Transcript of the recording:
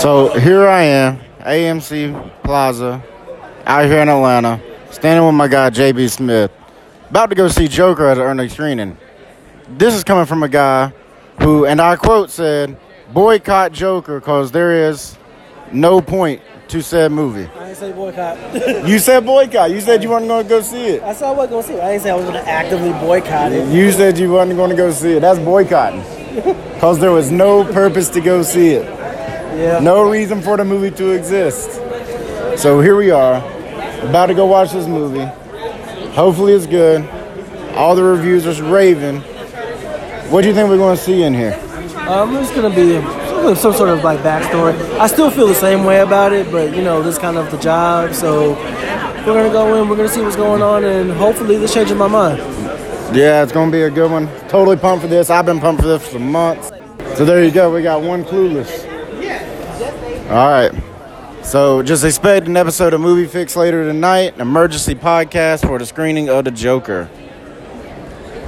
So here I am, AMC Plaza, out here in Atlanta, standing with my guy JB Smith, about to go see Joker at an early screening. This is coming from a guy who, and I quote, said, boycott Joker because there is no point to said movie. I didn't say boycott. You said boycott. You said you weren't going to go see it. I said I wasn't gonna see it. I didn't say I was gonna actively boycott it. You said you weren't going to go see it. That's boycotting. Because there was no purpose to go see it. Yeah. No reason for the movie to exist. So here we are, about to go watch this movie. Hopefully it's good. All the reviews are raving. What do you think we're going to see in here? Um, it's gonna be some, sort of like backstory. I still feel the same way about it, but you know, this is kind of the job. So we're gonna go in. We're gonna see what's going on, and hopefully this changes my mind. Yeah, it's going to be a good one. Totally pumped for this. I've been pumped for this for months. So there you go. We got one clueless. All right. So just expect an episode of Movie Fix later tonight, an emergency podcast for the screening of The Joker.